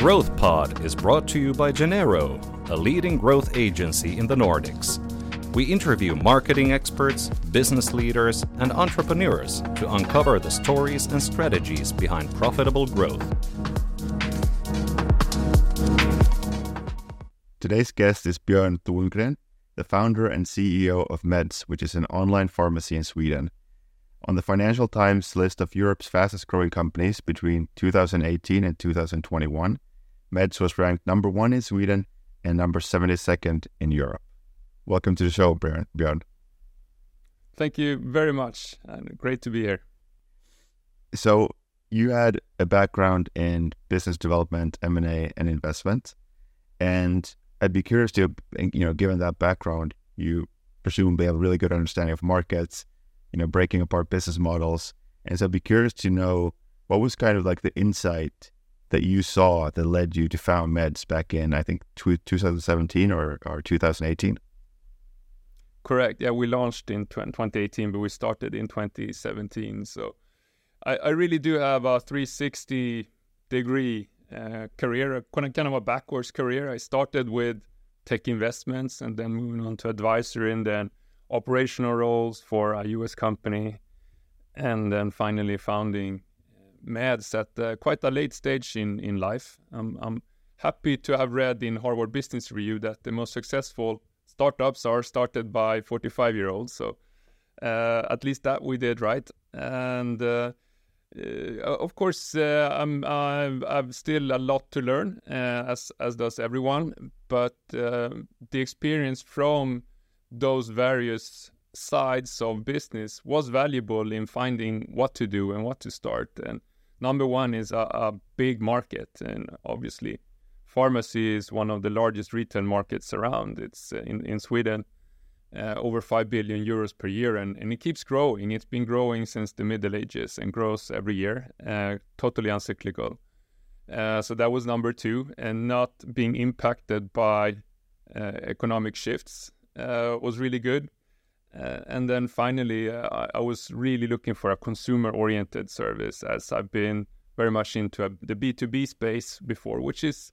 Growth Pod is brought to you by Genero, a leading growth agency in the Nordics. We interview marketing experts, business leaders, and entrepreneurs to uncover the stories and strategies behind profitable growth. Today's guest is Björn Thorngren, the founder and CEO of Meds, which is an online pharmacy in Sweden. On the Financial Times list of Europe's fastest growing companies between 2018 and 2021, Meds was ranked number one in Sweden and number 72nd in Europe. Welcome to the show, Björn. Thank you very much, and great to be here. So, you had a background in business development, M and A, and investment, and I'd be curious to, you know, given that background, you presumably have a really good understanding of markets, you know, breaking apart business models, and so I'd be curious to know what was kind of like the insight that you saw that led you to found Meds back in, I think, 2017 or, or 2018? Correct. Yeah, we launched in 2018, but we started in 2017. So I, I really do have a 360 degree uh, career, kind of a backwards career. I started with tech investments and then moving on to advisory and then operational roles for a US company. And then finally founding meds at uh, quite a late stage in, in life. I'm happy to have read in Harvard Business Review that the most successful startups are started by 45 year olds. So uh, at least that we did right. And uh, uh of course, uh, I'm, I've, I've, still a lot to learn, uh, as as does everyone. But the experience from those various sides of business was valuable in finding what to do and what to start. And Number one is a, a big market, and obviously, pharmacy is one of the largest retail markets around. It's uh, in in Sweden. Uh, over 5 billion euros per year, and, and it keeps growing. It's been growing since the Middle Ages and grows every year, uh, totally uncyclical. Uh, so that was number two, and not being impacted by uh, economic shifts uh, was really good. Uh, and then finally, uh, I, was really looking for a consumer oriented service as I've been very much into a, the B2B space before, which is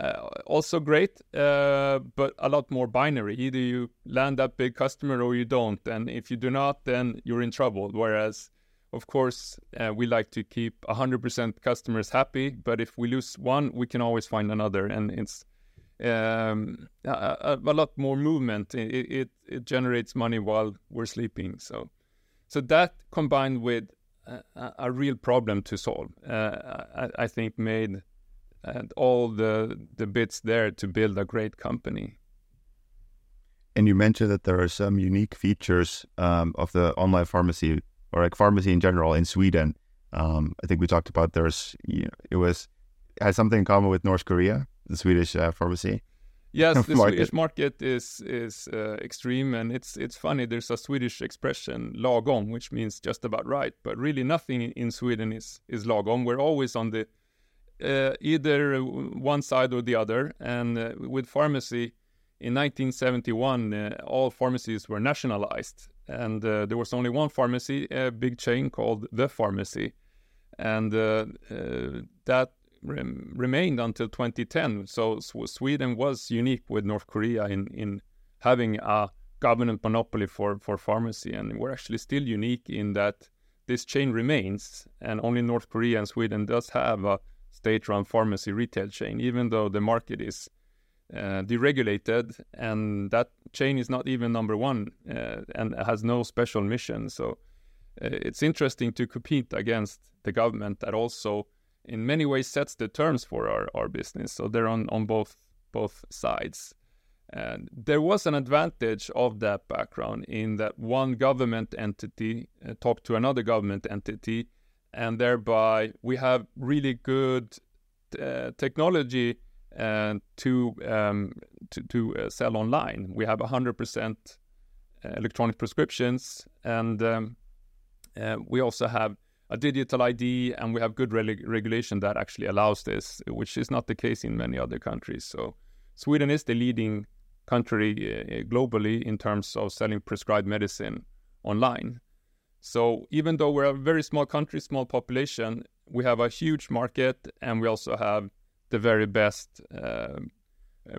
uh, also great, uh, but a lot more binary. Either you land that big customer or you don't. And if you do not, then you're in trouble. Whereas, of course, uh, we like to keep 100% customers happy, but if we lose one, we can always find another. And it's um, a, a, lot more movement. It, it, it generates money while we're sleeping. So so that combined with a, a real problem to solve, uh, I, I, think made and all the the bits there to build a great company. And you mentioned that there are some unique features um, of the online pharmacy or like pharmacy in general in Sweden. Um, I think we talked about there's you know, it was had something in common with North Korea the Swedish uh, pharmacy. Yes, the market. Swedish market is is uh, extreme, and it's it's funny. There's a Swedish expression "lagom," which means just about right, but really nothing in Sweden is is lagom. We're always on the uh, either one side or the other. And uh, with pharmacy, in 1971, uh, all pharmacies were nationalized, and uh, there was only one pharmacy, a big chain called the Pharmacy, and that rem- remained until 2010. So Sweden was unique with North Korea in, in having a government monopoly for, for pharmacy. And we're actually still unique in that this chain remains, and only North Korea and Sweden does have a state-run pharmacy retail chain, even though the market is uh, deregulated, and that chain is not even number one uh, and has no special mission. So uh, it's interesting to compete against the government that also in many ways sets the terms for our, our business. So they're on, on both both sides. And there was an advantage of that background in that one government entity uh, talked to another government entity, and thereby we have really good uh, technology uh, to um, to, to uh, sell online. We have 100% uh, electronic prescriptions, and um, uh, we also have a digital ID, and we have good re- regulation that actually allows this, which is not the case in many other countries. So Sweden is the leading country uh, globally in terms of selling prescribed medicine online. So even though we're a very small country, small population, we have a huge market, and we also have the very best uh,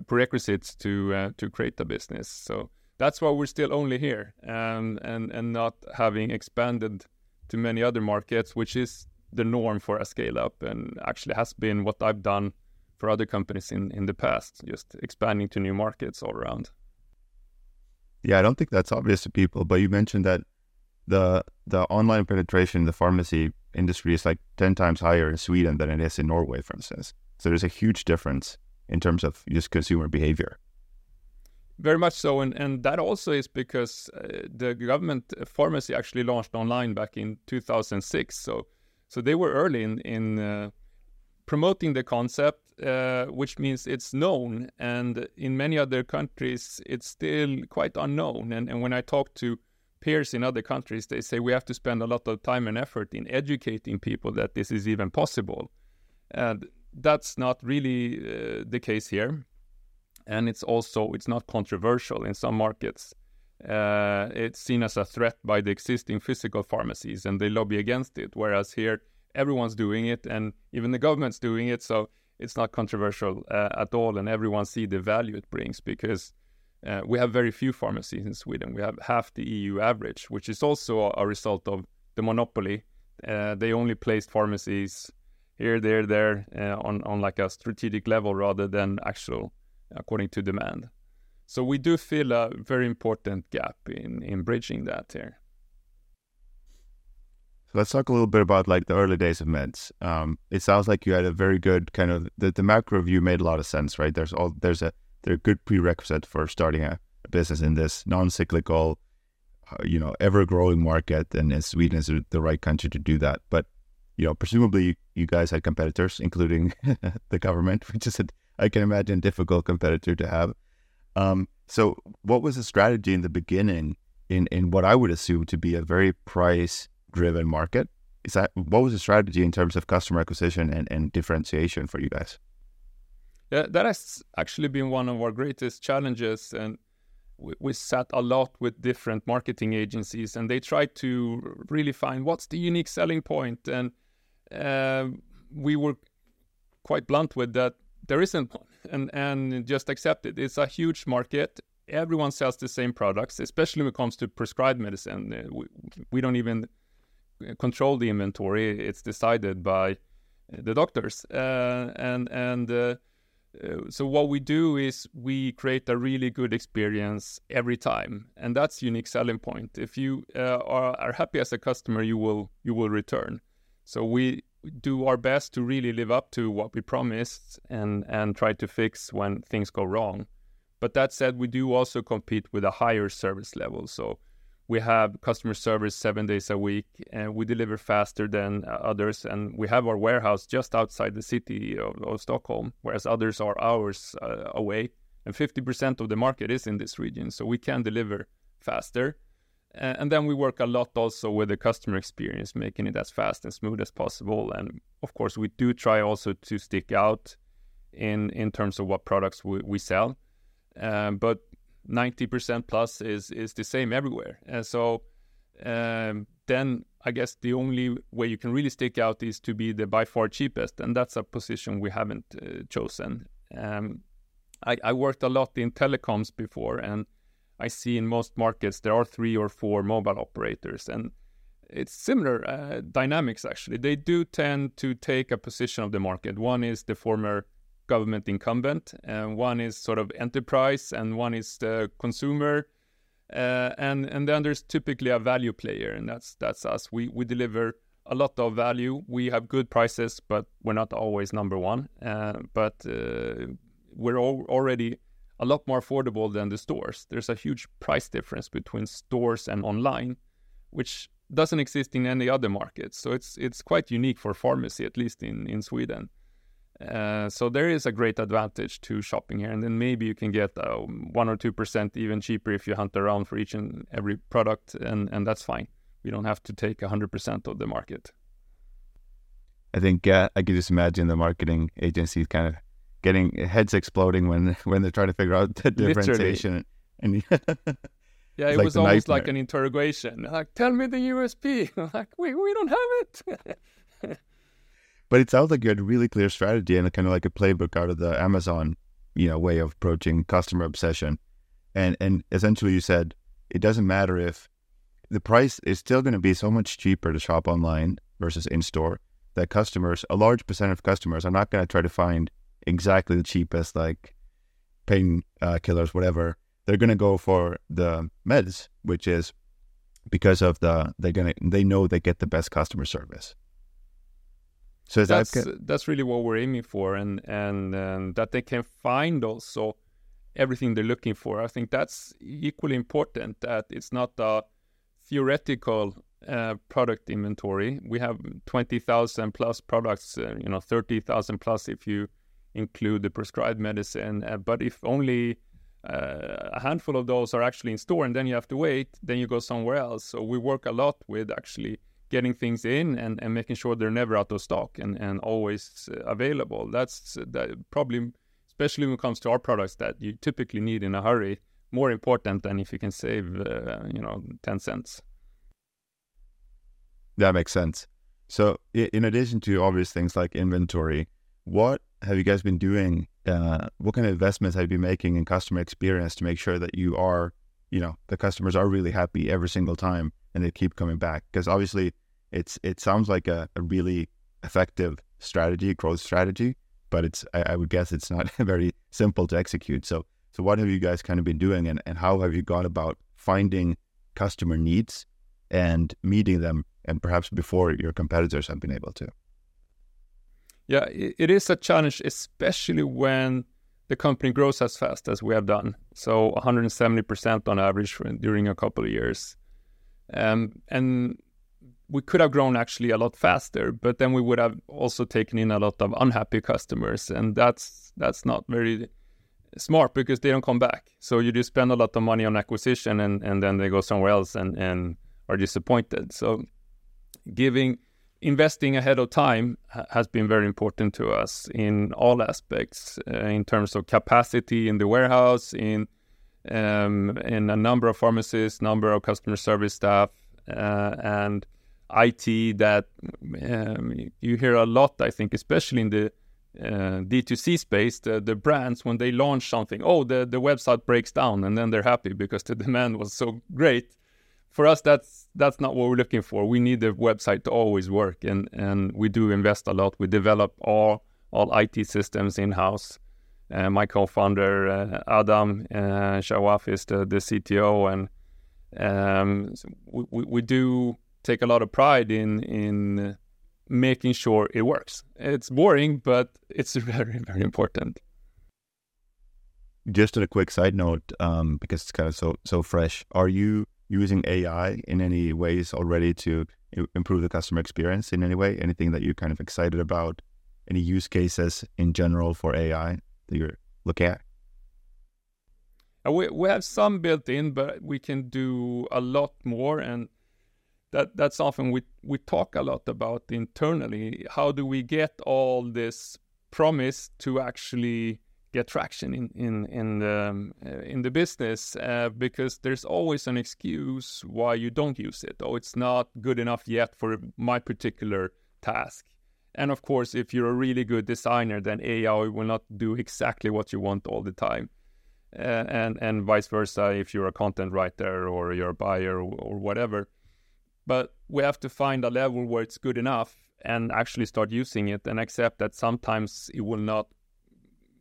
prerequisites to uh, to create a business. So that's why we're still only here and and and not having expanded to many other markets, which is the norm for a scale up and actually has been what I've done for other companies in in the past, just expanding to new markets all around. Yeah, I don't think that's obvious to people, but you mentioned that the the online penetration in the pharmacy industry is like 10 times higher in Sweden than it is in Norway, for instance. So there's a huge difference in terms of just consumer behavior. Very much so, and, and that also is because uh, the government pharmacy actually launched online back in 2006. So, so they were early in in uh, promoting the concept, uh, which means it's known. And in many other countries, it's still quite unknown. And and when I talk to peers in other countries, they say we have to spend a lot of time and effort in educating people that this is even possible. And that's not really uh, the case here. And it's also it's not controversial in some markets. Uh, it's seen as a threat by the existing physical pharmacies, and they lobby against it. Whereas here, everyone's doing it, and even the government's doing it. So it's not controversial uh, at all, and everyone see the value it brings because uh, we have very few pharmacies in Sweden. We have half the EU average, which is also a result of the monopoly. Uh, they only placed pharmacies here, there, there uh, on on like a strategic level rather than actual according to demand. So we do feel a very important gap in in bridging that here. So let's talk a little bit about like the early days of meds. Um, it sounds like you had a very good kind of the, the macro view made a lot of sense, right? There's all there's a they're a good prerequisite for starting a, a business in this non-cyclical, uh, you know, ever-growing market, and in Sweden is the right country to do that. But you know, presumably you guys had competitors, including the government, which is a, I can imagine difficult competitor to have. Um, so, what was the strategy in the beginning in in what I would assume to be a very price-driven market? Is that what was the strategy in terms of customer acquisition and, and differentiation for you guys? Yeah, that has actually been one of our greatest challenges, and we, we sat a lot with different marketing agencies, and they tried to really find what's the unique selling point, and uh, we were quite blunt with that. There isn't one, and and just accept it. It's a huge market. Everyone sells the same products, especially when it comes to prescribed medicine. Uh, we, we don't even control the inventory; it's decided by the doctors, uh, and and uh, uh, so what we do is we create a really good experience every time and that's unique selling point if you uh, are, are, happy as a customer you will you will return so we do our best to really live up to what we promised and and try to fix when things go wrong. But that said we do also compete with a higher service level. So we have customer service seven days a week and we deliver faster than uh, others. And we have our warehouse just outside the city of, of stockholm whereas others are hours uh, away. And 50% of the market is in this region. So we can deliver faster and then we work a lot also with the customer experience making it as fast and smooth as possible and of course we do try also to stick out in in terms of what products we, we sell um, but 90% plus is is the same everywhere. And so um, then I guess the only way you can really stick out is to be the by far cheapest, and that's a position we haven't uh, chosen. Um, I, I, worked a lot in telecoms before, and I see in most markets there are three or four mobile operators, and it's similar uh, dynamics actually. They do tend to take a position of the market. One is the former government incumbent. and one is sort of enterprise, and one is the consumer. Uh, and and then there's typically a value player, and that's that's us. We we deliver a lot of value. We have good prices, but we're not always number one. Uh, but uh, we're al- already a lot more affordable than the stores. There's a huge price difference between stores and online, which doesn't exist in any other market. So it's it's quite unique for pharmacy, at least in in Sweden. Uh, so there is a great advantage to shopping here, and then maybe you can get uh, one or two percent even cheaper if you hunt around for each and every product, and and that's fine. We don't have to take hundred percent of the market. I think uh, I can just imagine the marketing agencies kind of getting heads exploding when when they're trying to figure out the differentiation. And yeah, it like was almost nightmare. like an interrogation. Like, tell me the USP. like, we we don't have it. but it sounds like you had a really clear strategy and kind of like a playbook out of the Amazon, you know, way of approaching customer obsession. And and essentially you said it doesn't matter if the price is still going to be so much cheaper to shop online versus in store that customers, a large percent of customers, are not going to try to find exactly the cheapest, like pain uh, killers, whatever. They're going to go for the meds, which is because of the they're gonna they know they get the best customer service. So that's that... that's really what we're aiming for, and and um, that they can find also everything they're looking for. I think that's equally important. That it's not a theoretical uh, product inventory. We have twenty thousand plus products, uh, you know, thirty thousand plus if you include the prescribed medicine. Uh, but if only uh, a handful of those are actually in store and then you have to wait, then you go somewhere else. So we work a lot with actually getting things in and, and making sure they're never out of stock and, and always uh, available. That's that probably, especially when it comes to our products that you typically need in a hurry, more important than if you can save, uh, you know, 10 cents. That makes sense. So, in addition to obvious things like inventory, what have you guys been doing? Uh, what kind of investments have you been making in customer experience to make sure that you are, you know, the customers are really happy every single time and they keep coming back? Because obviously, it's it sounds like a, a really effective strategy, growth strategy, but it's I, I, would guess it's not very simple to execute. So so what have you guys kind of been doing, and, and how have you gone about finding customer needs and meeting them, and perhaps before your competitors have been able to? Yeah, it is a challenge, especially when the company grows as fast as we have done. So 170% on average during a couple of years. Um, and we could have grown actually a lot faster, but then we would have also taken in a lot of unhappy customers, and that's that's not very smart because they don't come back. So you just spend a lot of money on acquisition, and and then they go somewhere else and and are disappointed. So giving investing ahead of time has been very important to us in all aspects, uh, in terms of capacity in the warehouse, in um, in a number of pharmacies, number of customer service staff, uh, and IT. That um, you hear a lot, I think, especially in the uh, D2C space, the, the brands when they launch something, oh, the the website breaks down, and then they're happy because the demand was so great for us that's that's not what we're looking for. We need the website to always work and and we do invest a lot. We develop all all IT systems in house uh, my co-founder uh, Adam uh, Shawaf is the, the CTO and um, so we, we do take a lot of pride in in making sure it works. It's boring but it's very very important. Just a quick side note um, because it's kind of so so fresh are you using AI in any ways already to improve the customer experience in any way? Anything that you're kind of excited about? Any use cases in general for AI that you're looking at? Uh, we, we have some built in, but we can do a lot more. And that that's often we, we talk a lot about internally. How do we get all this promise to actually get traction in in in the um, uh, in the business uh, because there's always an excuse why you don't use it. Oh, it's not good enough yet for my particular task. And of course, if you're a really good designer, then AI will not do exactly what you want all the time. Uh, and and vice versa if you're a content writer or you're a buyer or, or whatever. But we have to find a level where it's good enough and actually start using it and accept that sometimes it will not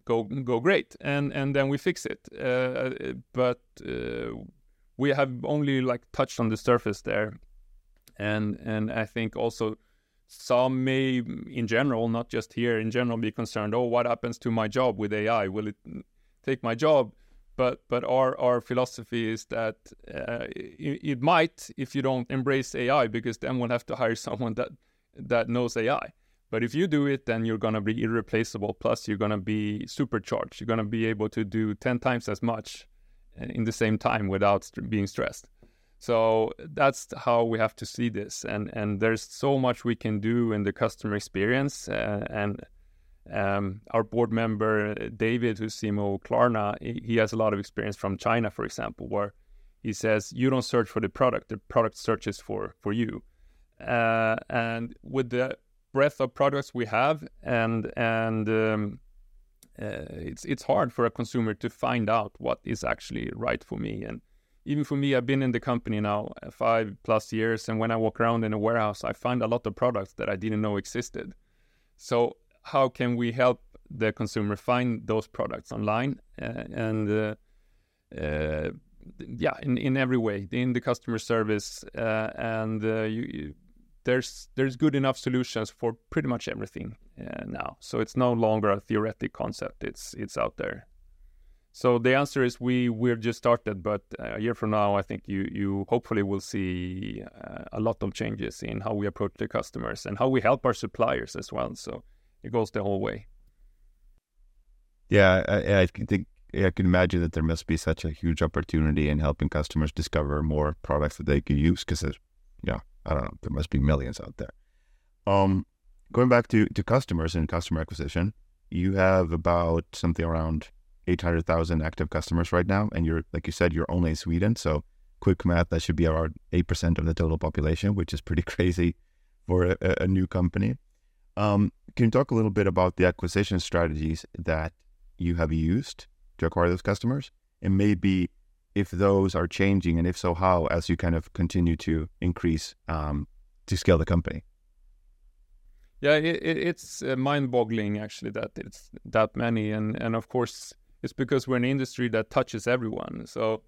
go go great, and and then we fix it. Uh, but uh, we have only like touched on the surface there, and and I think also some may, in general, not just here, in general, be concerned. Oh, what happens to my job with AI? Will it take my job? But but our our philosophy is that uh, it, it might if you don't embrace AI, because then we'll have to hire someone that that knows AI. But if you do it, then you're going to be irreplaceable. Plus, you're going to be supercharged. You're going to be able to do 10 times as much uh, in the same time without being stressed. So that's how we have to see this. And, and there's so much we can do in the customer experience. Uh, and um, our board member, David, who's CMO Klarna, he has a lot of experience from China, for example, where he says, you don't search for the product, the product searches for, for you. Uh, and with the breadth of products we have, and and um, uh, it's it's hard for a consumer to find out what is actually right for me. And even for me, I've been in the company now uh, five plus years, and when I walk around in a warehouse, I find a lot of products that I didn't know existed. So how can we help the consumer find those products online uh, and uh, uh, yeah, in, in every way, in the customer service, uh, and uh, you, you, there's there's good enough solutions for pretty much everything uh, now. So it's no longer a theoretic concept; it's it's out there. So the answer is we we're just started, but a year from now, I think you you hopefully will see a lot of changes in how we approach the customers and how we help our suppliers as well. So it goes the whole way. Yeah, I, I think I can imagine that there must be such a huge opportunity in helping customers discover more products that they could use because, yeah, I don't know, there must be millions out there. Um, going back to to customers and customer acquisition, you have about something around eight hundred thousand active customers right now, and you're like you said, you're only in Sweden, so quick math, that should be around eight percent of the total population, which is pretty crazy for a, a new company. Um, can you talk a little bit about the acquisition strategies that you have used to acquire those customers, and maybe if those are changing, and if so, how, as you kind of continue to increase um, to scale the company? Yeah, it, it's uh, mind-boggling actually that it's that many, and and of course it's because we're an industry that touches everyone. So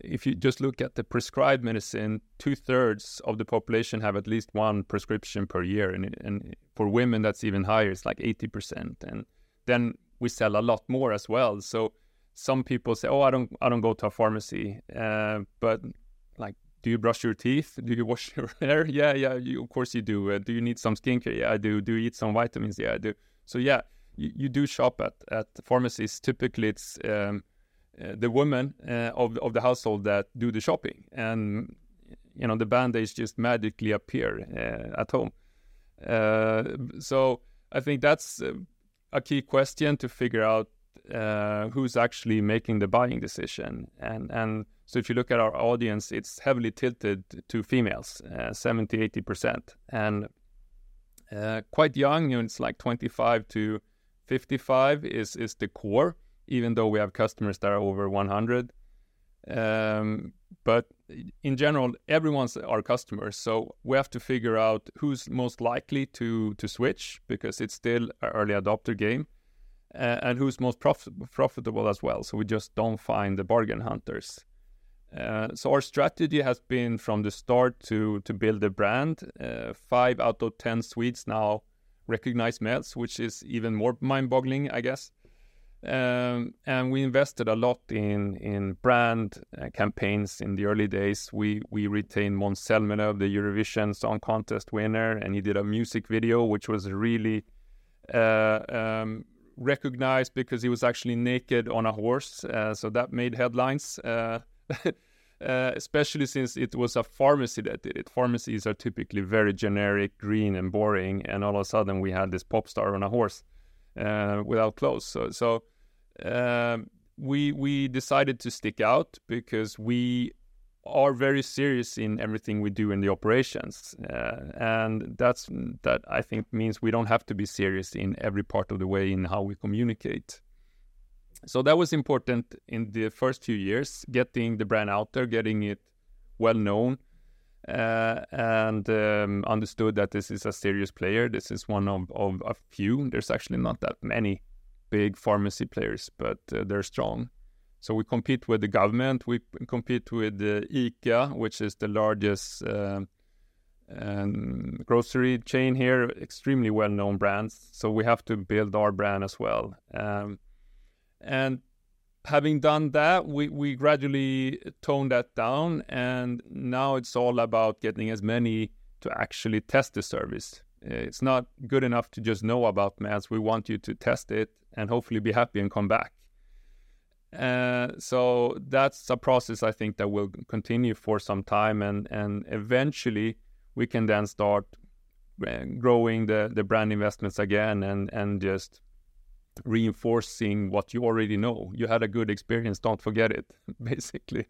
if you just look at the prescribed medicine, two thirds of the population have at least one prescription per year, and, and for women that's even higher. It's like eighty percent, and then we sell a lot more as well. So some people say, "Oh, I don't, I don't go to a pharmacy," uh, but like, do you brush your teeth? Do you wash your hair? Yeah, yeah, you, of course you do. Uh, do you need some skincare? Yeah, I do. Do you eat some vitamins? Yeah, I do. So yeah, you, you do shop at at pharmacies. Typically, it's um, uh, the women uh, of of the household that do the shopping, and you know the band-aids just magically appear uh, at home. Uh, so I think that's a key question to figure out uh, who's actually making the buying decision. And and so if you look at our audience, it's heavily tilted to females, uh, 70, 80 percent, and uh, quite young. You know, it's like 25 to 55 is is the core. Even though we have customers that are over 100, um, but in general, everyone's our customers. So we have to figure out who's most likely to to switch because it's still an early adopter game, uh, and who's most prof- profitable as well. So we just don't find the bargain hunters. Uh, so our strategy has been from the start to to build a brand. Uh, five out of ten Swedes now recognize meds, which is even more mind-boggling, I guess. Um, and we invested a lot in in brand uh, campaigns in the early days. We we retained Måns Zelmerlöw, the Eurovision Song Contest winner, and he did a music video which was really uh, um, recognized because he was actually naked on a horse. Uh, so that made headlines. Uh, uh, especially since it was a pharmacy that did it. Pharmacies are typically very generic, green, and boring, and all of a sudden we had this pop star on a horse uh, without clothes. So, so uh, we we decided to stick out because we are very serious in everything we do in the operations, uh, and that's that I think means we don't have to be serious in every part of the way in how we communicate. So that was important in the first few years, getting the brand out there, getting it well known, uh, and um, understood that this is a serious player. This is one of, of a few. There's actually not that many big pharmacy players, but uh, they're strong. So we compete with the government. We compete with the ICA, which is the largest uh, um, grocery chain here. Extremely well-known brands. So we have to build our brand as well. Um, and having done that, we, we gradually toned that down, and now it's all about getting as many to actually test the service. It's not good enough to just know about meds. We want you to test it and hopefully be happy and come back. Uh, so that's a process I think that will continue for some time, and and eventually we can then start uh, growing the the brand investments again, and and just reinforcing what you already know. You had a good experience, don't forget it, basically.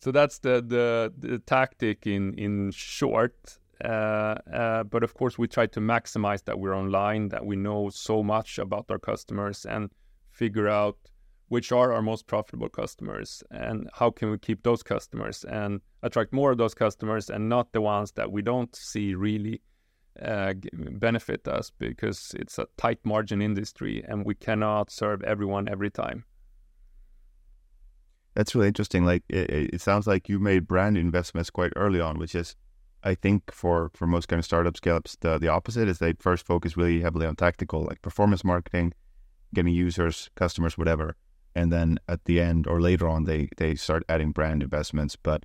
So that's the the, the tactic in in short. Uh, uh, but of course, we try to maximize that we're online, that we know so much about our customers, and figure out which are our most profitable customers and how can we keep those customers and attract more of those customers and not the ones that we don't see really uh, benefit us because it's a tight margin industry and we cannot serve everyone every time. That's really interesting. Like it, it sounds like you made brand investments quite early on, which is, I think, for for most kind of startup scale ups, the the opposite is they first focus really heavily on tactical, like performance marketing, getting users, customers, whatever, and then at the end or later on they they start adding brand investments. But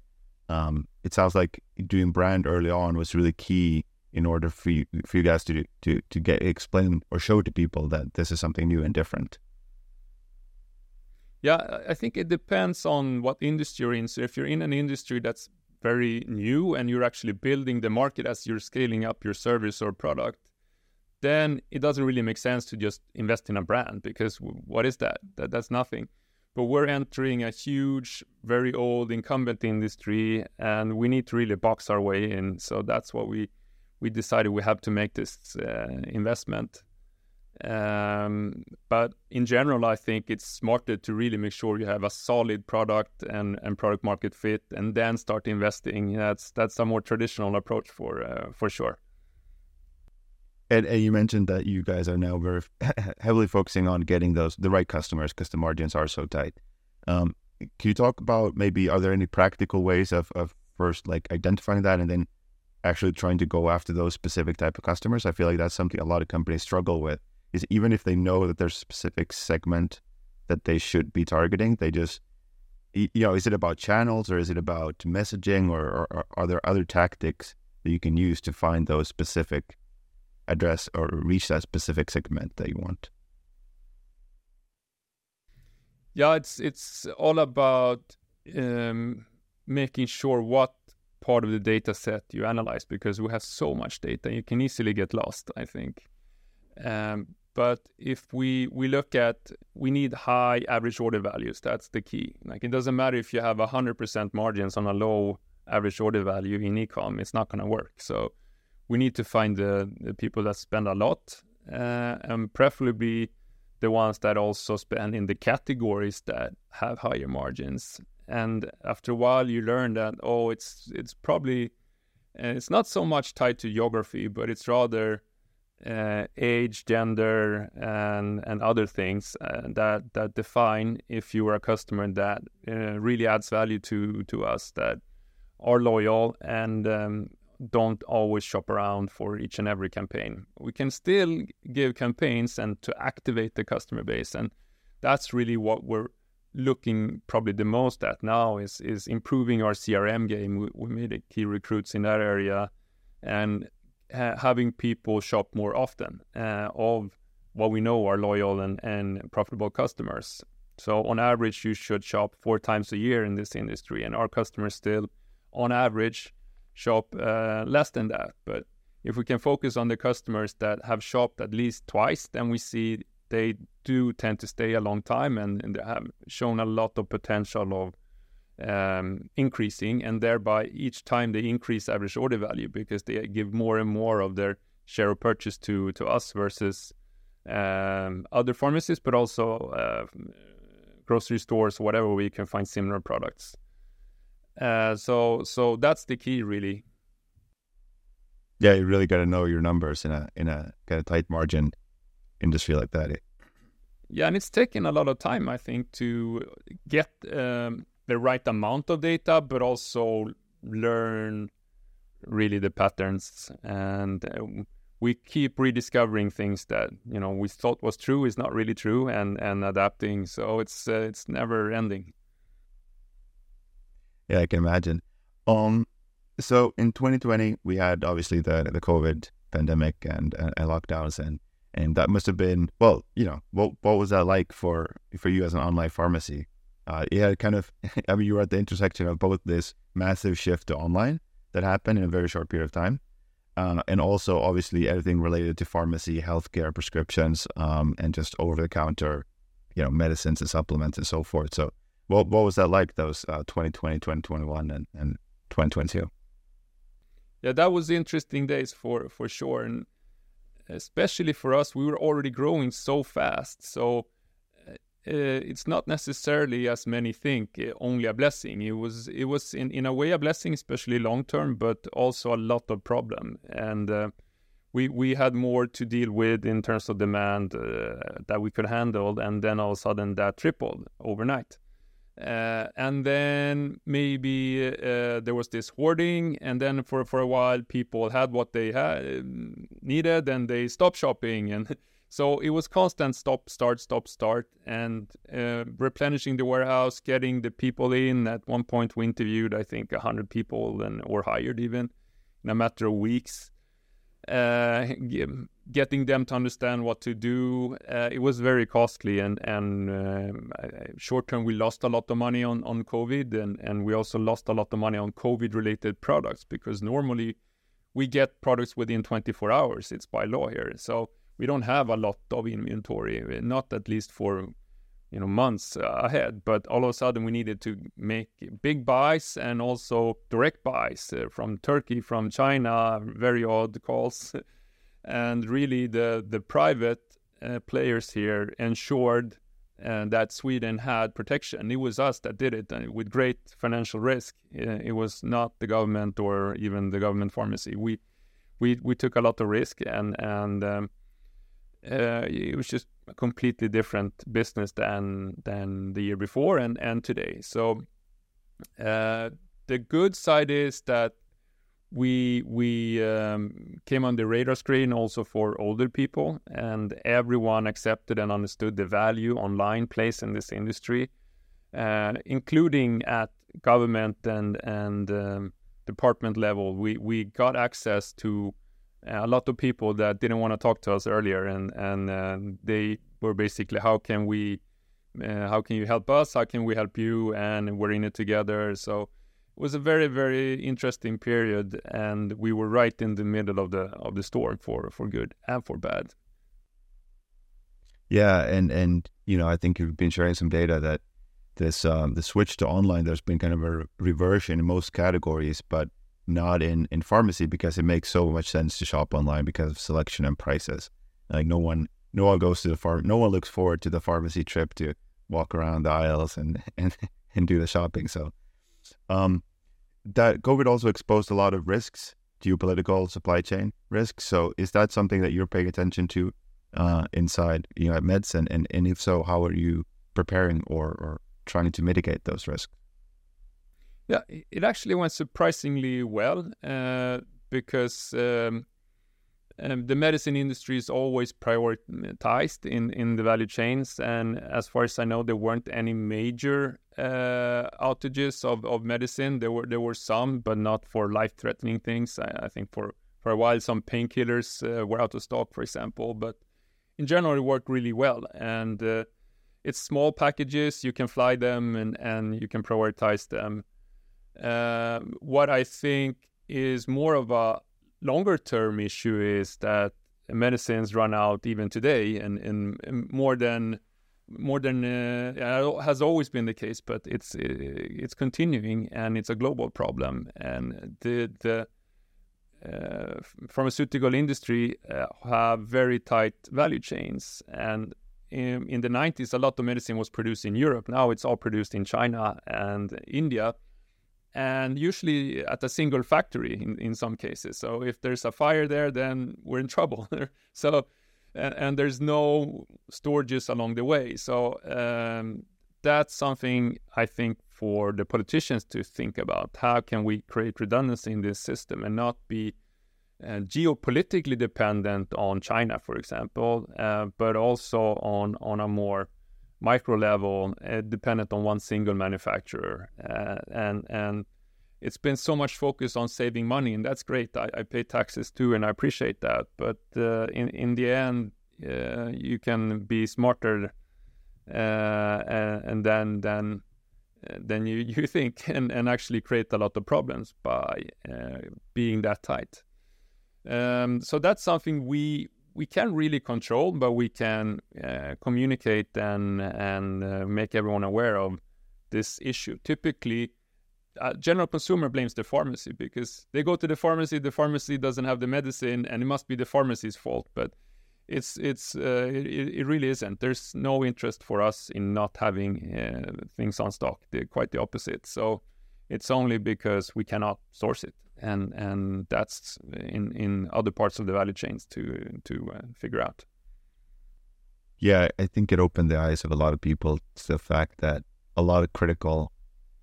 um, it sounds like doing brand early on was really key in order for you for you guys to to to get explain or show to people that this is something new and different. Yeah, I think it depends on what industry you're in. So if you're in an industry that's very new and you're actually building the market as you're scaling up your service or product, then it doesn't really make sense to just invest in a brand because what is that? that that's nothing. But we're entering a huge, very old incumbent industry, and we need to really box our way in. So that's what we we decided we have to make this uh, investment. Um, but in general, I think it's smarter to really make sure you have a solid product and, and product market fit, and then start investing. That's that's a more traditional approach for uh, for sure. And, and, you mentioned that you guys are now very heavily focusing on getting those the right customers because the margins are so tight. Um, can you talk about maybe are there any practical ways of, of first like identifying that and then actually trying to go after those specific type of customers? I feel like that's something a lot of companies struggle with is even if they know that there's a specific segment that they should be targeting, they just, you know, is it about channels or is it about messaging or, or, or are there other tactics that you can use to find those specific address or reach that specific segment that you want? Yeah, it's it's all about um, making sure what part of the data set you analyze because we have so much data you can easily get lost i think um, but if we we look at we need high average order values, that's the key. Like it doesn't matter if you have hundred percent margins on a low average order value in ecom, it's not going to work. So we need to find the, the people that spend a lot, uh, and preferably the ones that also spend in the categories that have higher margins. And after a while, you learn that oh, it's it's probably it's not so much tied to geography, but it's rather uh, age, gender, and and other things uh, that that define if you are a customer that uh, really adds value to to us, that are loyal and um, don't always shop around for each and every campaign. We can still give campaigns and to activate the customer base, and that's really what we're looking probably the most at now is is improving our CRM game. We, we made a key recruits in that area, and having people shop more often uh, of what we know are loyal and, and profitable customers. So on average, you should shop four times a year in this industry, and our customers still, on average, shop uh, less than that. But if we can focus on the customers that have shopped at least twice, then we see they do tend to stay a long time and, and have shown a lot of potential of um, increasing, and thereby each time they increase average order value because they give more and more of their share of purchase to to us versus um, other pharmacies, but also uh, grocery stores, whatever we can find similar products. Uh, so so that's the key, really. Yeah, you really got to know your numbers in a in a kind of tight margin industry like that. Yeah, and it's taken a lot of time, I think, to get um, the right amount of data, but also learn really the patterns. And uh, we keep rediscovering things that you know we thought was true is not really true, and and adapting. So it's uh, it's never ending. Yeah, I can imagine. Um, so in 2020 we had obviously the the COVID pandemic and, and, and lockdowns and and that must have been well you know what what was that like for for you as an online pharmacy uh, yeah, kind of, I mean, you were at the intersection of both this massive shift to online that happened in a very short period of time. Uh, and also, obviously, everything related to pharmacy, healthcare, prescriptions, um, and just over the counter, you know, medicines and supplements and so forth. So, what, what was that like, those uh, 2020, 2021, and, and 2022? yeah, that was interesting days for for sure, and especially for us, we were already growing so fast. So uh, it's not necessarily as many think uh, only a blessing. It was it was in in a way a blessing, especially long term, but also a lot of problem and. Uh, we we had more to deal with in terms of demand uh, that we could handle, and then all of a sudden that tripled overnight. Uh, and then maybe uh, there was this hoarding, and then for for a while people had what they had needed, and they stopped shopping, and so it was constant stop, start, stop, start, and uh, replenishing the warehouse, getting the people in. At one point, we interviewed I think hundred people, and or hired even in a matter of weeks uh, getting them to understand what to do. Uh, it was very costly, and and uh, short term we lost a lot of money on on COVID, and and we also lost a lot of money on COVID related products because normally we get products within 24 hours. It's by law here, so we don't have a lot of inventory, not at least for you know months ahead but all of a sudden we needed to make big buys and also direct buys uh, from turkey from china very odd calls and really the the private uh, players here ensured uh, that Sweden had protection. It was us that did it uh, with great financial risk. Uh, it was not the government or even the government pharmacy. We we we took a lot of risk and and um, uh, it was just a completely different business than than the year before and and today. So uh, the good side is that we we um, came on the radar screen also for older people, and everyone accepted and understood the value online plays in this industry, uh, including at government and and um, department level. We we got access to a lot of people that didn't want to talk to us earlier, and and uh, they were basically, how can we, uh, how can you help us? How can we help you? And we're in it together. So was a very very interesting period, and we were right in the middle of the of the storm for for good and for bad. Yeah, and and you know I think you've been sharing some data that this um, the switch to online there's been kind of a reversion in most categories, but not in in pharmacy because it makes so much sense to shop online because of selection and prices. Like no one no one goes to the farm no one looks forward to the pharmacy trip to walk around the aisles and and, and do the shopping. So um that COVID also exposed a lot of risks, geopolitical supply chain risks. So is that something that you're paying attention to uh, inside you know at medicine and, and if so, how are you preparing or, or trying to mitigate those risks? Yeah, it actually went surprisingly well uh, because um, um, the medicine industry is always prioritized in, in the value chains. And as far as I know, there weren't any major uh, outages of, of medicine. There were there were some, but not for life threatening things. I, I, think for, for a while, some painkillers uh, were out of stock, for example. But in general, it worked really well. And uh, it's small packages, you can fly them and, and you can prioritize them. Um, what I think is more of a longer term issue is that medicines run out even today, and, and, more than more than uh, has always been the case, but it's it's continuing and it's a global problem. And the the uh, pharmaceutical industry uh, have very tight value chains, and in, in the 90s, a lot of medicine was produced in Europe. Now it's all produced in China and India and usually at a single factory in, in some cases. So if there's a fire there, then we're in trouble. so and, and, there's no storages along the way. So um, that's something I think for the politicians to think about. How can we create redundancy in this system and not be uh, geopolitically dependent on China, for example, uh, but also on on a more micro level, uh, dependent on one single manufacturer. Uh, and and it's been so much focus on saving money, and that's great. I, I pay taxes too, and I appreciate that. But uh, in in the end, you can be smarter, and, then then then you, you think and, and actually create a lot of problems by being that tight. Um, so that's something we we can really control, but we can uh, communicate and and uh, make everyone aware of this issue. Typically, uh, general consumer blames the pharmacy because they go to the pharmacy, the pharmacy doesn't have the medicine, and it must be the pharmacy's fault. But it's it's uh, it, it, really isn't. There's no interest for us in not having uh, things on stock. They're quite the opposite. So it's only because we cannot source it, and and that's in in other parts of the value chains to to uh, figure out. Yeah, I think it opened the eyes of a lot of people to the fact that a lot of critical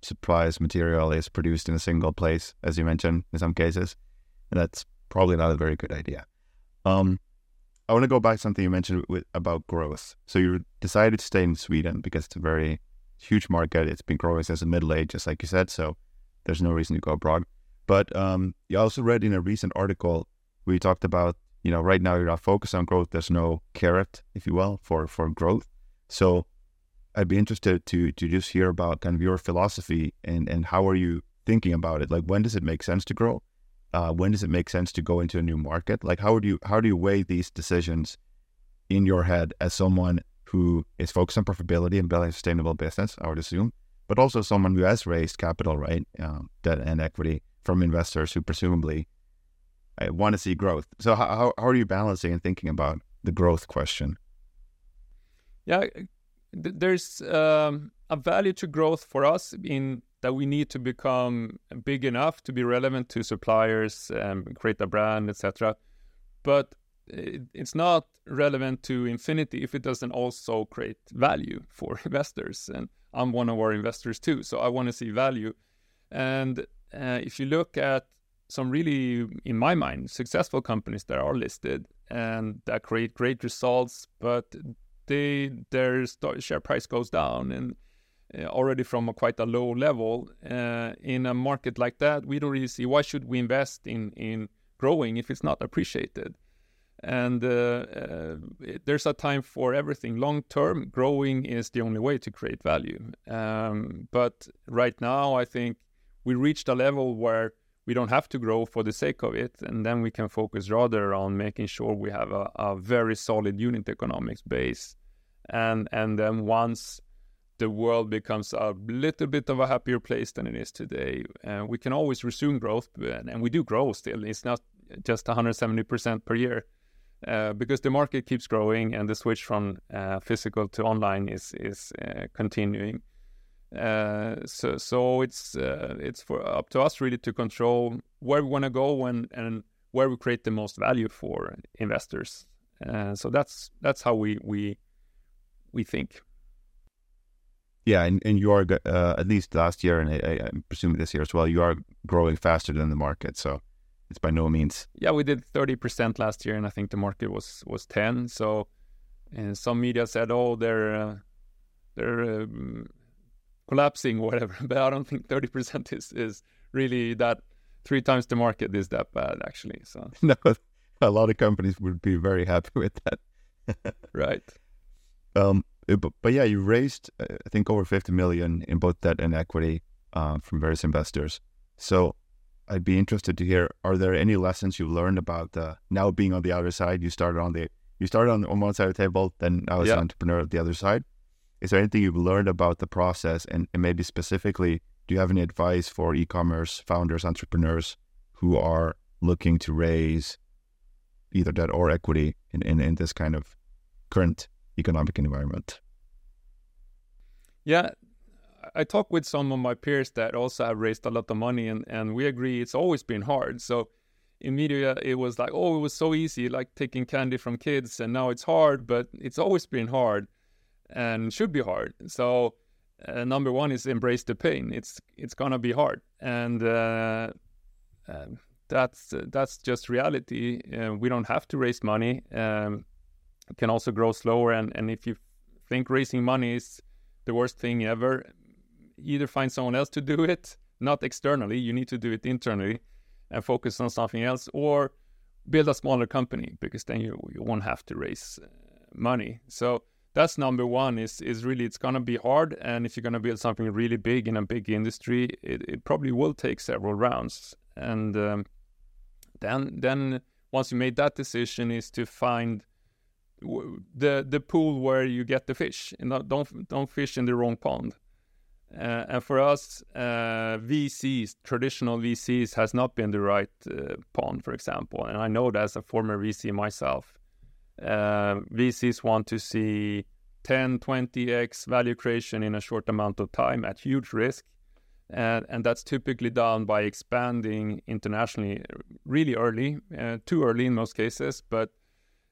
supplies material is produced in a single place, as you mentioned in some cases, and that's probably not a very good idea. Um, I want to go back to something you mentioned with, about growth. So you decided to stay in Sweden because it's a very huge market. It's been growing since the Middle Ages, like you said. So there's no reason to go abroad. But um, you also read in a recent article we talked about, you know, right now you're not focused on growth. There's no carrot, if you will, for for growth. So I'd be interested to to just hear about kind of your philosophy and and how are you thinking about it? Like when does it make sense to grow? Uh, when does it make sense to go into a new market? Like how do you how do you weigh these decisions in your head as someone who is focused on profitability and building a sustainable business? I would assume, but also someone who has raised capital, right, um, debt and equity from investors who presumably uh, want to see growth. So how how are you balancing and thinking about the growth question? Yeah, there's um, a value to growth for us in that we need to become big enough to be relevant to suppliers, and create a brand, etc. But it's not relevant to infinity if it doesn't also create value for investors. And I'm one of our investors too, so I want to see value. And uh, if you look at some really, in my mind, successful companies that are listed and that create great results, but they their share price goes down and uh, already from a quite a low level uh, in a market like that we don't really see why should we invest in in growing if it's not appreciated. And uh, uh there's a time for everything. Long term growing is the only way to create value. Um, but right now i think we reached a level where we don't have to grow for the sake of it and then we can focus rather on making sure we have a, a very solid unit economics base and and then once the world becomes a little bit of a happier place than it is today, uh, we can always resume growth, and we do grow still. It's not just 170% per year. Uh, because the market keeps growing and the switch from uh, physical to online is is uh, continuing. Uh, so so it's uh, it's for up to us really to control where we want to go and and where we create the most value for investors. so that's that's how we we we think. Yeah, and, and you are uh, at least last year, and I, I presume this year as well. You are growing faster than the market, so it's by no means. Yeah, we did thirty percent last year, and I think the market was was ten. So, and some media said, "Oh, they're uh, they're um, collapsing, or whatever." But I don't think thirty percent is is really that. Three times the market is that bad, actually. So no, a lot of companies would be very happy with that. right. Um, uh, but, but, yeah, you raised uh, I think over 50 million in both debt and equity uh, from various investors. So I'd be interested to hear: Are there any lessons you've learned about uh, now being on the other side? You started on the you started on, on one side of the table, then I was yeah. an entrepreneur at the other side. Is there anything you've learned about the process, and, and maybe specifically, do you have any advice for e-commerce founders, entrepreneurs who are looking to raise either debt or equity in, in, in this kind of current economic environment. Yeah, I talk with some of my peers that also have raised a lot of money, and, and we agree it's always been hard. So in media, it was like, oh, it was so easy, like taking candy from kids, and now it's hard, but it's always been hard and should be hard. So uh, number one is embrace the pain. It's it's gonna be hard, and uh, uh, that's that's just reality. Uh, we don't have to raise money. Um, can also grow slower. And, and if you think raising money is the worst thing ever, either find someone else to do it, not externally, you need to do it internally and focus on something else, or build a smaller company because then you, you won't have to raise uh, money. So that's number one is is really it's gonna be hard and if you're gonna build something really big in a big industry it, it probably will take several rounds and um, then then once you made that decision is to find the the pool where you get the fish and don't don't fish in the wrong pond Uh, and for us, uh, VCs, traditional VCs, has not been the right uh, pond, for example. And I know that as a former VC myself. Uh, VCs want to see 10, 20x value creation in a short amount of time at huge risk. And, and that's typically done by expanding internationally really early, uh, too early in most cases. But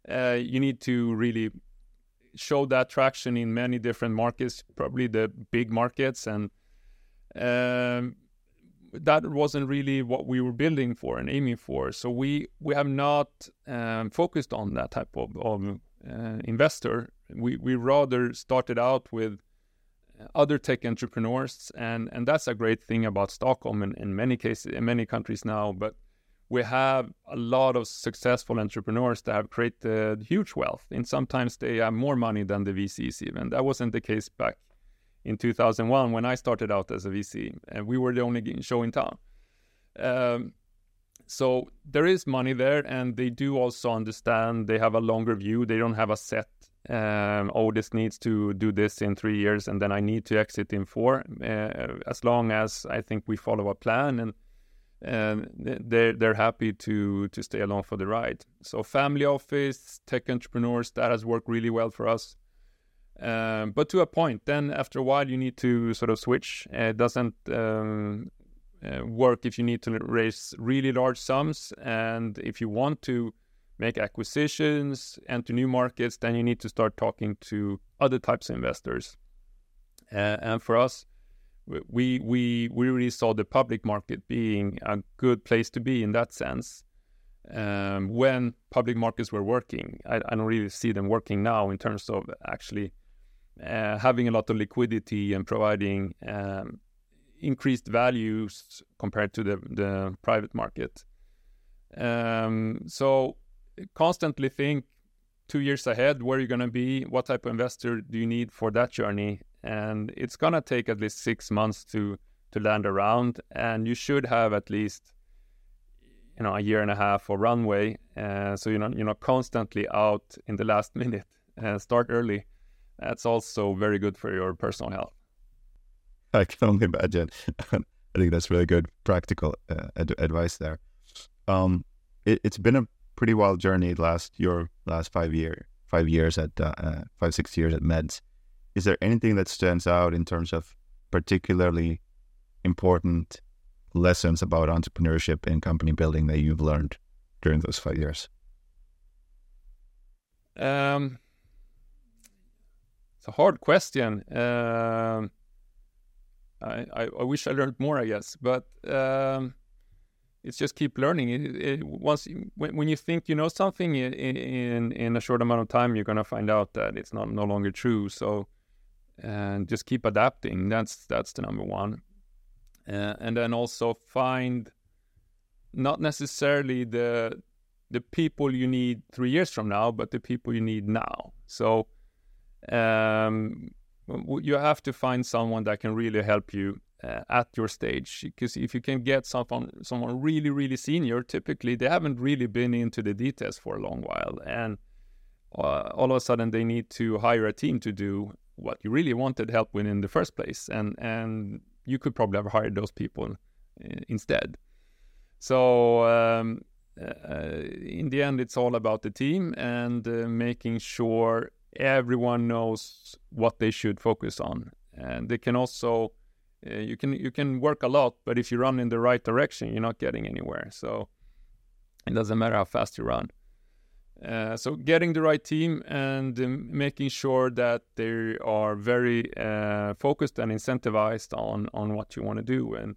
uh, you need to really show that traction in many different markets, probably the big markets, and um, that wasn't really what we were building for and aiming for. So we we have not um, focused on that type of, of uh, investor. We we rather started out with other tech entrepreneurs, and and that's a great thing about Stockholm in, in many cases in many countries now, but we have a lot of successful entrepreneurs that have created huge wealth. And sometimes they have more money than the VCs, even. That wasn't the case back in 2001 when I started out as a VC, and we were the only show in town. Um, so there is money there, and they do also understand they have a longer view. They don't have a set, um, oh, this needs to do this in three years, and then I need to exit in four. Uh, as long as I think we follow a plan and and they're they're happy to to stay along for the ride. So family office, tech entrepreneurs, that has worked really well for us. Um, but to a point, then after a while you need to sort of switch. It doesn't um, uh, work if you need to raise really large sums, and if you want to make acquisitions, enter new markets, then you need to start talking to other types of investors. Uh, and for us, we we we really saw the public market being a good place to be in that sense. Um, when public markets were working, I, I, don't really see them working now in terms of actually uh, having a lot of liquidity and providing um, increased values compared to the the private market. Um, so constantly think two years ahead where you're going to be, what type of investor do you need for that journey, and it's gonna take at least six months to to land around, and you should have at least you know a year and a half of runway, uh, so you're not you're not constantly out in the last minute. Uh, start early. That's also very good for your personal health. I can only imagine. I think that's really good practical uh, ad- advice there. Um, it, has been a pretty wild journey last your last five year five years at uh, uh, five six years at Meds is there anything that stands out in terms of particularly important lessons about entrepreneurship and company building that you've learned during those five years? Um, it's a hard question. Um, I, I, I, wish I learned more, I guess, but um, it's just keep learning. It, it, once when, when you think you know something in, in in a short amount of time, you're gonna find out that it's not no longer true. So and just keep adapting. That's that's the number one, uh, and then also find not necessarily the the people you need three years from now, but the people you need now. So um, you have to find someone that can really help you uh, at your stage. Because if you can get someone someone really really senior, typically they haven't really been into the details for a long while, and uh, all of a sudden they need to hire a team to do what you really wanted help with in the first place, and and you could probably have hired those people uh, instead. So um, uh, in the end, it's all about the team and uh, making sure everyone knows what they should focus on, and they can also. Uh, you can you can work a lot, but if you run in the right direction, you're not getting anywhere. So it doesn't matter how fast you run. Uh, so getting the right team and um, making sure that they are very uh, focused and incentivized on on what you want to do and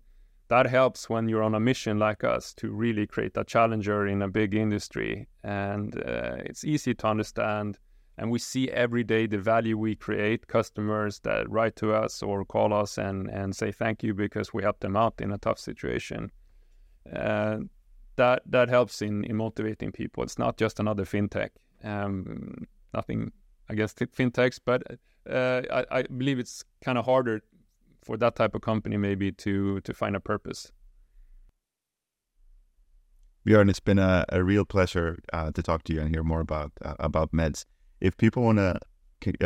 that helps when you're on a mission like us to really create a challenger in a big industry and it's easy to understand and we see every day the value we create customers that write to us or call us and and say thank you because we helped them out in a tough situation uh, that that helps in, in motivating people. It's not just another fintech. Um, nothing against fintechs, but uh, I, I, believe it's kind of harder for that type of company maybe to to find a purpose. Björn, it's been a, a real pleasure uh, to talk to you and hear more about uh, about meds. If people want to,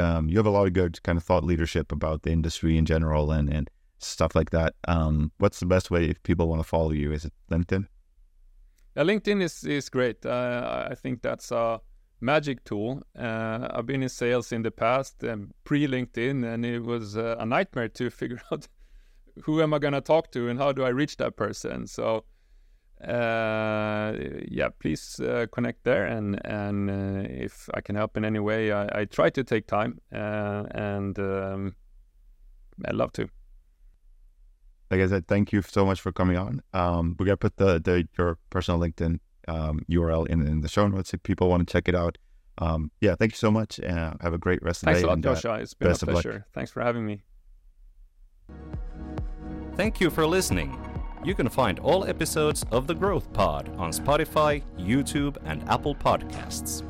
um, you have a lot of good kind of thought leadership about the industry in general and and stuff like that. Um, what's the best way if people want to follow you? Is it LinkedIn? Yeah, LinkedIn is is great. Uh, I think that's a magic tool. Uh, I've been in sales in the past, um, pre LinkedIn, and it was uh, a nightmare to figure out who am I going to talk to and how do I reach that person. So, yeah, please uh, connect there, and and uh, if I can help in any way, I, I try to take time, uh, and um, I'd love to. Like I said, thank you so much for coming on. Um, we're gonna put the, the your personal LinkedIn um, URL in, in the show notes if people want to check it out. Um, yeah, thank you so much. Uh, have a great rest Thanks of the day. Thanks a lot, Joshua. It's been a pleasure. Thanks for having me. Thank you for listening. You can find all episodes of The Growth Pod on Spotify, YouTube, and Apple Podcasts.